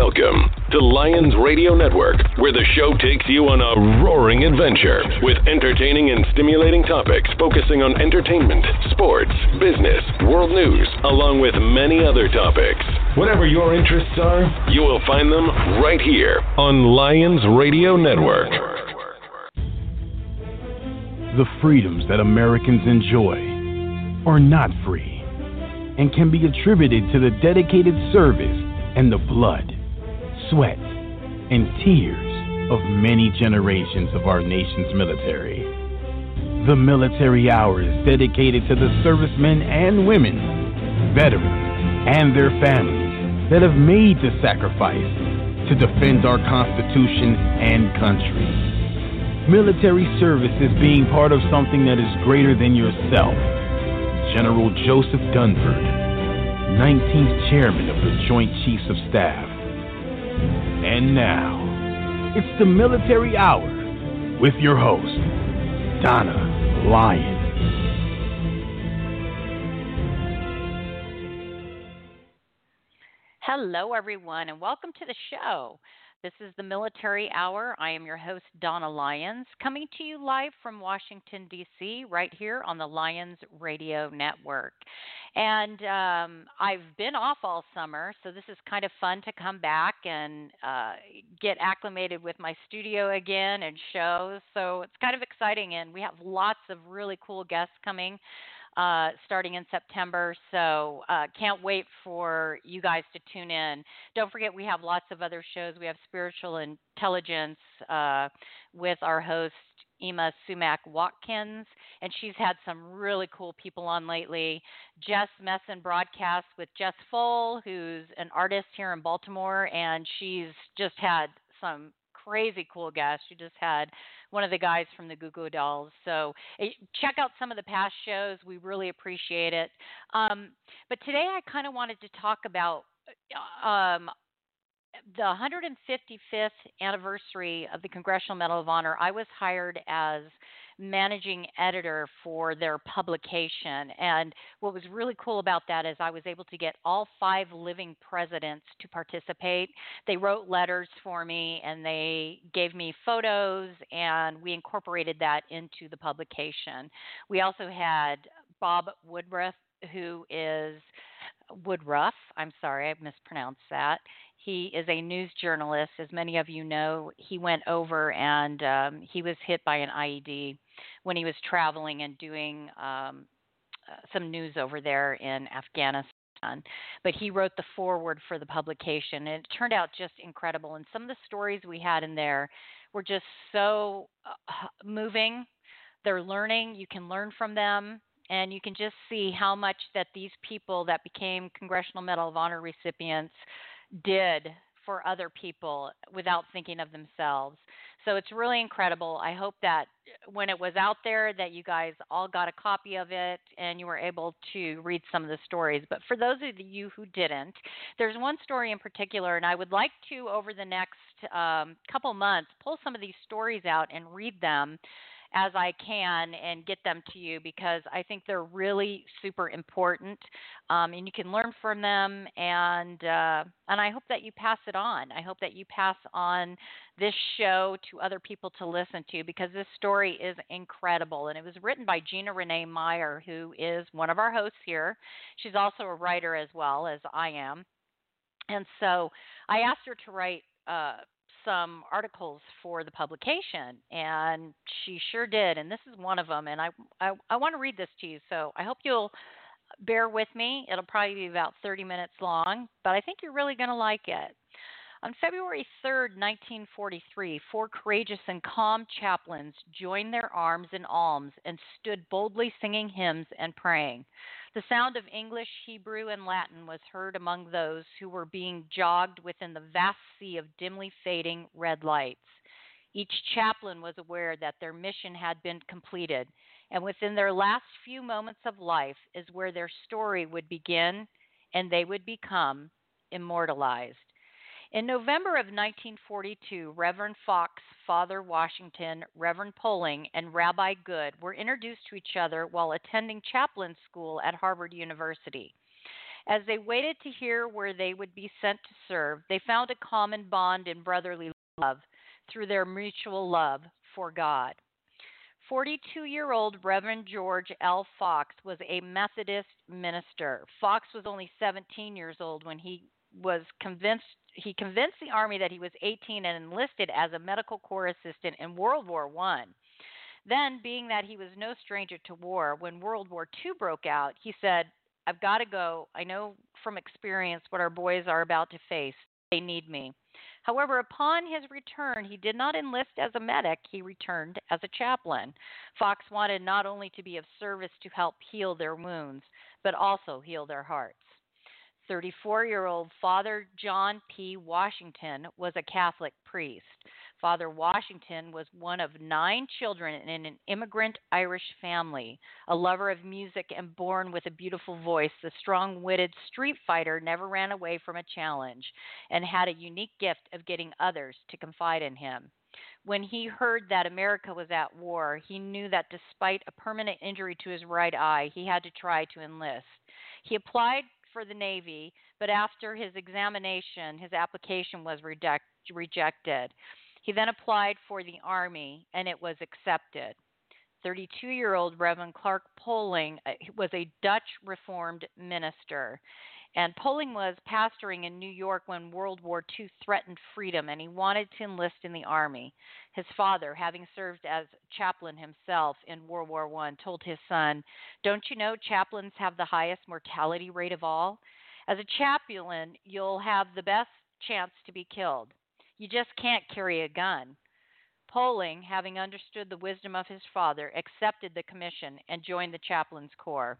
Welcome to Lions Radio Network, where the show takes you on a roaring adventure with entertaining and stimulating topics focusing on entertainment, sports, business, world news, along with many other topics. Whatever your interests are, you will find them right here on Lions Radio Network. The freedoms that Americans enjoy are not free and can be attributed to the dedicated service and the blood, sweat, and tears of many generations of our nation's military. The Military Hour is dedicated to the servicemen and women, veterans, and their families that have made the sacrifice to defend our Constitution and country. Military service is being part of something that is greater than yourself. General Joseph Dunford, 19th Chairman of the Joint Chiefs of Staff. And now, it's the Military Hour with your host, Donna Lyon. Hello, everyone, and welcome to the show. This is the Military Hour. I am your host, Donna Lyons, coming to you live from Washington, D.C., right here on the Lions Radio Network. And um, I've been off all summer, so this is kind of fun to come back and uh, get acclimated with my studio again and shows. So it's kind of exciting, and we have lots of really cool guests coming uh, starting in September. So uh, can't wait for you guys to tune in. Don't forget, we have lots of other shows. We have Spiritual Intelligence uh, with our host. Ema Sumac Watkins, and she's had some really cool people on lately. Jess Messon broadcast with Jess Full, who's an artist here in Baltimore, and she's just had some crazy cool guests. She just had one of the guys from the Goo Goo Dolls. So eh, check out some of the past shows. We really appreciate it. Um, but today I kind of wanted to talk about uh, um, the 155th anniversary of the Congressional Medal of Honor. I was hired as managing editor for their publication. And what was really cool about that is I was able to get all five living presidents to participate. They wrote letters for me and they gave me photos, and we incorporated that into the publication. We also had Bob Woodruff, who is Woodruff. I'm sorry, I mispronounced that. He is a news journalist. As many of you know, he went over and um, he was hit by an IED when he was traveling and doing um, uh, some news over there in Afghanistan. But he wrote the foreword for the publication, and it turned out just incredible. And some of the stories we had in there were just so uh, moving. They're learning, you can learn from them and you can just see how much that these people that became Congressional Medal of Honor recipients did for other people without thinking of themselves. So it's really incredible. I hope that when it was out there that you guys all got a copy of it and you were able to read some of the stories. But for those of you who didn't, there's one story in particular and I would like to over the next um, couple months pull some of these stories out and read them as I can and get them to you because I think they're really super important, um, and you can learn from them. And uh, and I hope that you pass it on. I hope that you pass on this show to other people to listen to because this story is incredible. And it was written by Gina Renay Meyer, who is one of our hosts here. She's also a writer as well as I am. And so I asked her to write uh, some articles for the publication, and she sure did. And this is one of them. And I I, I want to read this to you, so I hope you'll bear with me. It'll probably be about 30 minutes long, but I think you're really going to like it. On February 3, 1943, four courageous and calm chaplains joined their arms in alms and stood boldly singing hymns and praying. The sound of English, Hebrew, and Latin was heard among those who were being jogged within the vast sea of dimly fading red lights. Each chaplain was aware that their mission had been completed, and within their last few moments of life is where their story would begin and they would become immortalized. In November of 1942, Reverend Fox, Father Washington, Reverend Poling, and Rabbi Goode were introduced to each other while attending chaplain school at Harvard University. As they waited to hear where they would be sent to serve, they found a common bond in brotherly love through their mutual love for God. 42 year old Reverend George L. Fox was a Methodist minister. Fox was only 17 years old when he was convinced he convinced the army that he was 18 and enlisted as a medical corps assistant in World War 1. Then, being that he was no stranger to war, when World War II broke out, he said, I've got to go. I know from experience what our boys are about to face. They need me. However, upon his return, he did not enlist as a medic, he returned as a chaplain. Fox wanted not only to be of service to help heal their wounds, but also heal their hearts. 34 year old Father John P. Washington was a Catholic priest. Father Washington was one of nine children in an immigrant Irish family. A lover of music and born with a beautiful voice, the strong witted street fighter never ran away from a challenge and had a unique gift of getting others to confide in him. When he heard that America was at war, he knew that despite a permanent injury to his right eye, he had to try to enlist. He applied for the Navy, but after his examination, his application was reject, rejected. He then applied for the Army, and it was accepted. 32 year old Reverend Clark Poling uh, was a Dutch Reformed minister. And Poling was pastoring in New York when World War II threatened freedom, and he wanted to enlist in the army. His father, having served as chaplain himself in World War I, told his son, "Don't you know chaplains have the highest mortality rate of all? As a chaplain, you'll have the best chance to be killed. You just can't carry a gun." Poling, having understood the wisdom of his father, accepted the commission and joined the chaplain's corps.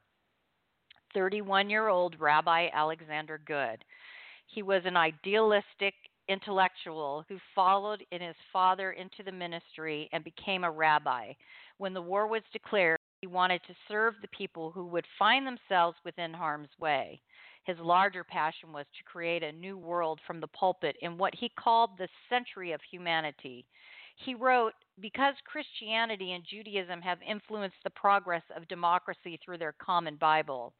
31 year old Rabbi Alexander Goode. He was an idealistic intellectual who followed in his father into the ministry and became a rabbi. When the war was declared, he wanted to serve the people who would find themselves within harm's way. His larger passion was to create a new world from the pulpit in what he called the century of humanity. He wrote, Because Christianity and Judaism have influenced the progress of democracy through their common Bible,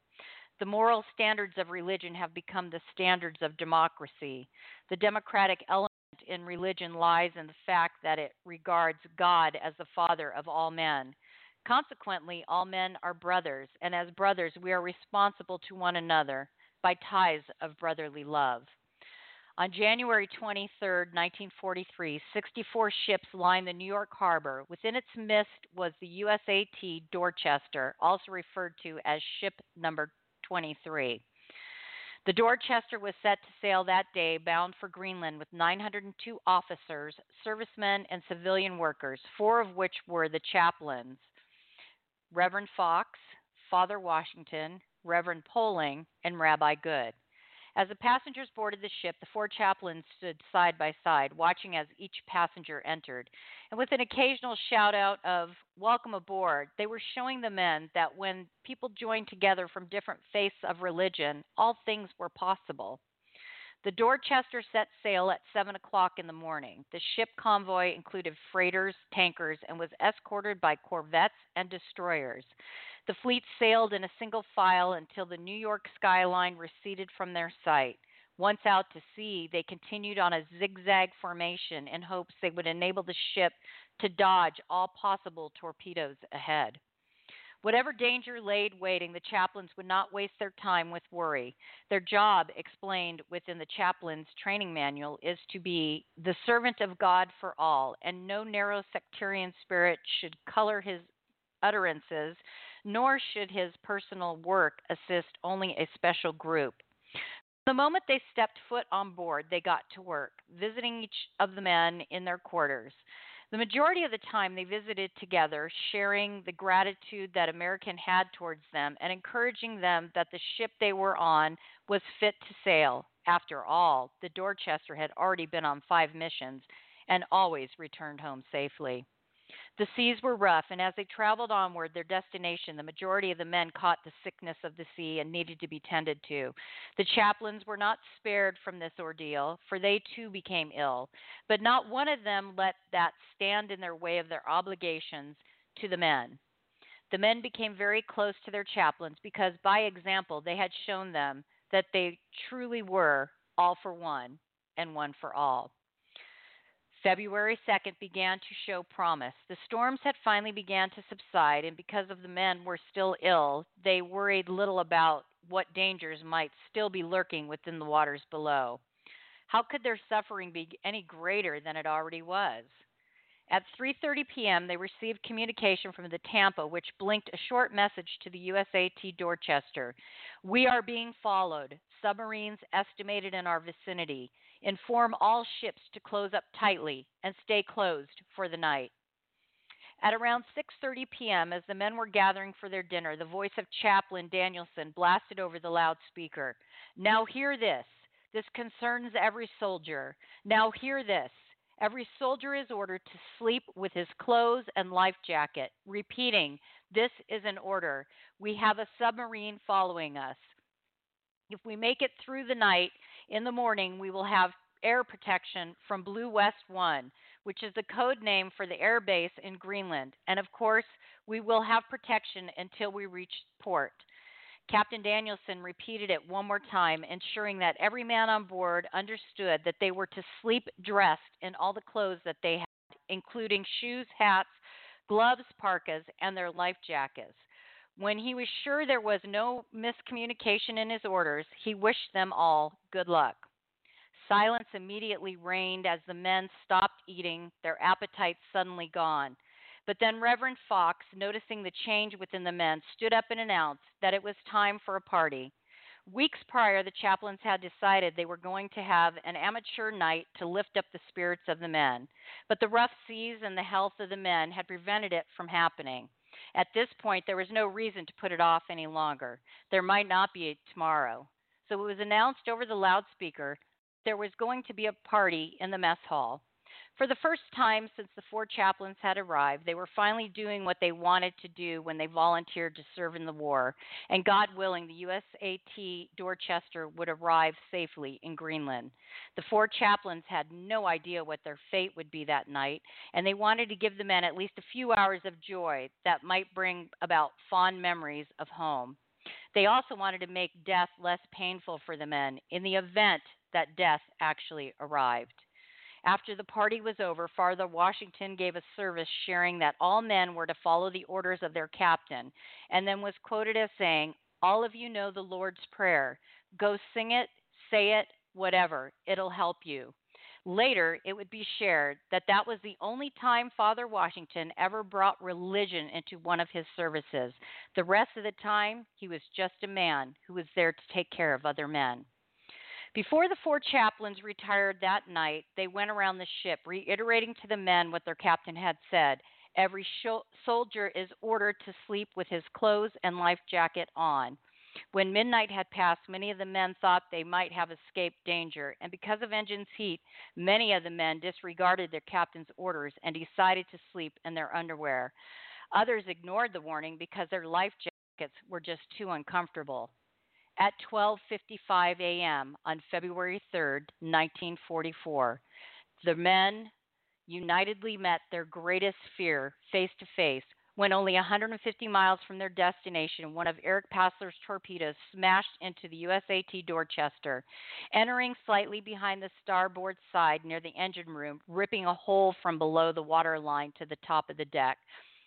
the moral standards of religion have become the standards of democracy. The democratic element in religion lies in the fact that it regards God as the Father of all men. Consequently, all men are brothers, and as brothers, we are responsible to one another by ties of brotherly love. On January 23, 1943, 64 ships lined the New York harbor. Within its midst was the USAT Dorchester, also referred to as ship number 23. The Dorchester was set to sail that day bound for Greenland with 902 officers, servicemen, and civilian workers, four of which were the chaplains Reverend Fox, Father Washington, Reverend Poling, and Rabbi Goode. As the passengers boarded the ship, the four chaplains stood side by side, watching as each passenger entered. And with an occasional shout out of, Welcome aboard, they were showing the men that when people joined together from different faiths of religion, all things were possible. The Dorchester set sail at 7 o'clock in the morning. The ship convoy included freighters, tankers, and was escorted by corvettes and destroyers. The fleet sailed in a single file until the New York skyline receded from their sight. Once out to sea, they continued on a zigzag formation in hopes they would enable the ship to dodge all possible torpedoes ahead. Whatever danger laid waiting, the chaplains would not waste their time with worry. Their job, explained within the chaplain's training manual, is to be the servant of God for all, and no narrow sectarian spirit should color his utterances, nor should his personal work assist only a special group. The moment they stepped foot on board, they got to work, visiting each of the men in their quarters. The majority of the time they visited together, sharing the gratitude that American had towards them and encouraging them that the ship they were on was fit to sail. After all, the Dorchester had already been on five missions and always returned home safely. The seas were rough, and as they traveled onward their destination, the majority of the men caught the sickness of the sea and needed to be tended to. The chaplains were not spared from this ordeal, for they too became ill, but not one of them let that stand in their way of their obligations to the men. The men became very close to their chaplains because, by example, they had shown them that they truly were all for one and one for all. February 2nd began to show promise. The storms had finally begun to subside, and because of the men were still ill, they worried little about what dangers might still be lurking within the waters below. How could their suffering be any greater than it already was? At 3:30 p.m., they received communication from the Tampa which blinked a short message to the USAT Dorchester. We are being followed. Submarines estimated in our vicinity. Inform all ships to close up tightly and stay closed for the night. At around 6:30 p.m., as the men were gathering for their dinner, the voice of Chaplain Danielsen blasted over the loudspeaker. Now hear this. This concerns every soldier. Now hear this. Every soldier is ordered to sleep with his clothes and life jacket. Repeating, this is an order. We have a submarine following us. If we make it through the night, in the morning we will have air protection from Blue West 1, which is the code name for the air base in Greenland. And of course, we will have protection until we reach port. Captain Danielsen repeated it one more time, ensuring that every man on board understood that they were to sleep dressed in all the clothes that they had, including shoes, hats, gloves, parkas, and their life jackets. When he was sure there was no miscommunication in his orders, he wished them all good luck. Silence immediately reigned as the men stopped eating, their appetites suddenly gone. But then Reverend Fox, noticing the change within the men, stood up and announced that it was time for a party. Weeks prior, the chaplains had decided they were going to have an amateur night to lift up the spirits of the men. But the rough seas and the health of the men had prevented it from happening. At this point, there was no reason to put it off any longer. There might not be a tomorrow. So it was announced over the loudspeaker there was going to be a party in the mess hall. For the first time since the four chaplains had arrived, they were finally doing what they wanted to do when they volunteered to serve in the war. And God willing, the USAT Dorchester would arrive safely in Greenland. The four chaplains had no idea what their fate would be that night, and they wanted to give the men at least a few hours of joy that might bring about fond memories of home. They also wanted to make death less painful for the men in the event that death actually arrived. After the party was over, Father Washington gave a service sharing that all men were to follow the orders of their captain, and then was quoted as saying, All of you know the Lord's Prayer. Go sing it, say it, whatever. It'll help you. Later, it would be shared that that was the only time Father Washington ever brought religion into one of his services. The rest of the time, he was just a man who was there to take care of other men. Before the four chaplains retired that night, they went around the ship, reiterating to the men what their captain had said. Every sh- soldier is ordered to sleep with his clothes and life jacket on. When midnight had passed, many of the men thought they might have escaped danger, and because of engine's heat, many of the men disregarded their captain's orders and decided to sleep in their underwear. Others ignored the warning because their life jackets were just too uncomfortable at 12:55 a.m. on February 3, 1944. The men unitedly met their greatest fear face to face when only 150 miles from their destination, one of Eric Passler's torpedoes smashed into the USAT Dorchester, entering slightly behind the starboard side near the engine room, ripping a hole from below the water line to the top of the deck.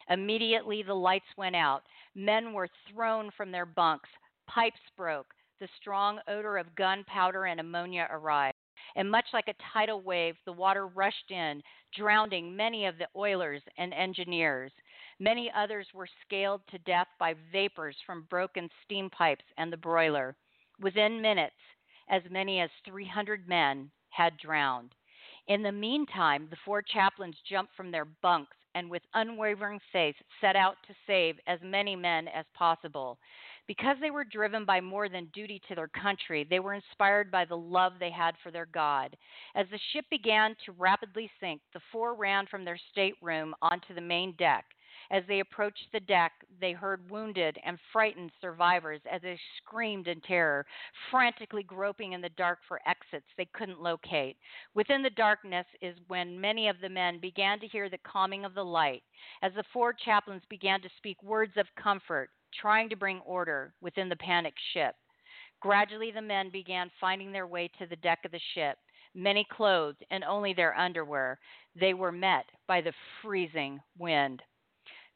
Immediately, the lights went out. Men were thrown from their bunks, Pipes broke. The strong odor of gunpowder and ammonia arrived. And much like a tidal wave, the water rushed in, drowning many of the oilers and engineers. Many others were scaled to death by vapors from broken steam pipes and the broiler. Within minutes, as many as 300 men had drowned. In the meantime, the four chaplains jumped from their bunks and with unwavering faith set out to save as many men as possible. Because they were driven by more than duty to their country, they were inspired by the love they had for their God. As the ship began to rapidly sink, the four ran from their stateroom onto the main deck. As they approached the deck, they heard wounded and frightened survivors as they screamed in terror, frantically groping in the dark for exits they couldn't locate. Within the darkness is when many of the men began to hear the calming of the light, as the four chaplains began to speak words of comfort, trying to bring order within the panicked ship. Gradually, the men began finding their way to the deck of the ship, many clothed in only their underwear. They were met by the freezing wind.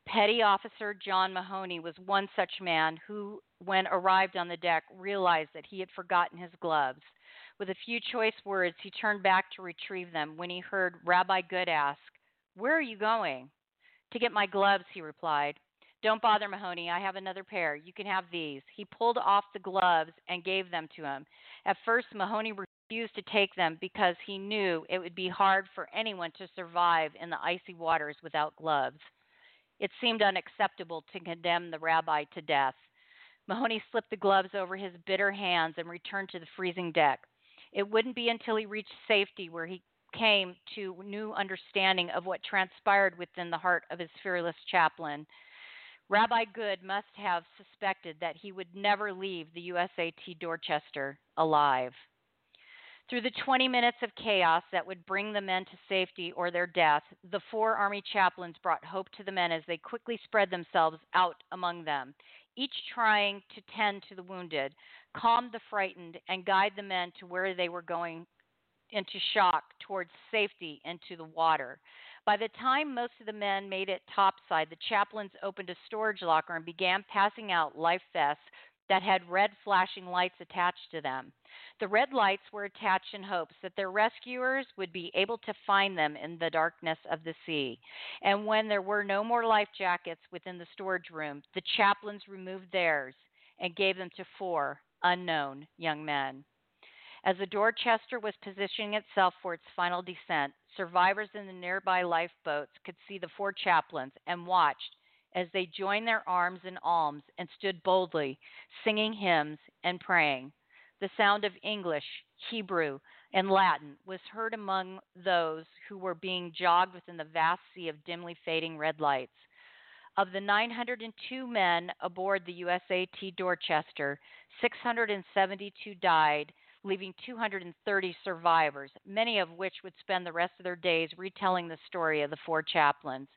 Petty Officer John Mahoney was one such man who, when arrived on the deck, realized that he had forgotten his gloves. With a few choice words, he turned back to retrieve them when he heard Rabbi Goode ask, Where are you going? To get my gloves, he replied. Don't bother, Mahoney. I have another pair. You can have these. He pulled off the gloves and gave them to him. At first, Mahoney refused to take them because he knew it would be hard for anyone to survive in the icy waters without gloves. It seemed unacceptable to condemn the rabbi to death. Mahoney slipped the gloves over his bitter hands and returned to the freezing deck. It wouldn't be until he reached safety where he came to new understanding of what transpired within the heart of his fearless chaplain. Rabbi Goode must have suspected that he would never leave the USAT Dorchester alive. Through the 20 minutes of chaos that would bring the men to safety or their death, the four Army chaplains brought hope to the men as they quickly spread themselves out among them, each trying to tend to the wounded, calm the frightened, and guide the men to where they were going into shock towards safety into the water. By the time most of the men made it topside, the chaplains opened a storage locker and began passing out life vests that had red flashing lights attached to them. The red lights were attached in hopes that their rescuers would be able to find them in the darkness of the sea. And when there were no more life jackets within the storage room, the chaplains removed theirs and gave them to four unknown young men. As the Dorchester was positioning itself for its final descent, survivors in the nearby lifeboats could see the four chaplains and watched as they joined their arms in alms and stood boldly, singing hymns and praying. The sound of English, Hebrew, and Latin was heard among those who were being jogged within the vast sea of dimly fading red lights. Of the 902 men aboard the USAT Dorchester, 672 died, leaving 230 survivors, many of which would spend the rest of their days retelling the story of the four chaplains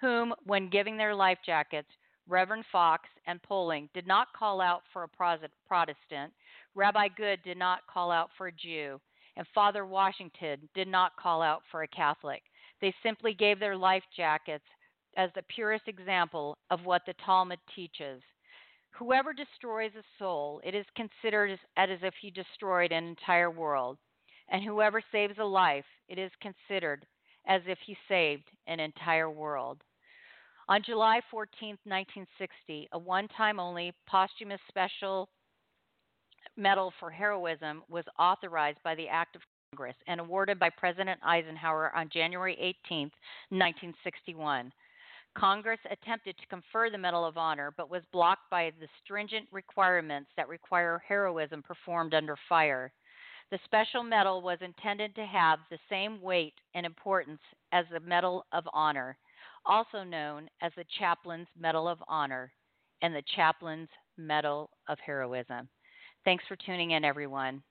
whom, when giving their life jackets, Reverend Fox and Poling did not call out for a Protestant, Rabbi Goode did not call out for a Jew, and Father Washington did not call out for a Catholic. They simply gave their life jackets as the purest example of what the Talmud teaches. Whoever destroys a soul, it is considered as, if he destroyed an entire world. And whoever saves a life, it is considered as if he saved an entire world. On July 14, 1960, a one time only posthumous special medal for heroism was authorized by the Act of Congress and awarded by President Eisenhower on January 18, 1961. Congress attempted to confer the Medal of Honor, but was blocked by the stringent requirements that require heroism performed under fire. The special medal was intended to have the same weight and importance as the Medal of Honor also known as the Chaplain's Medal of Honor and the Chaplain's Medal of Heroism. Thanks for tuning in, everyone.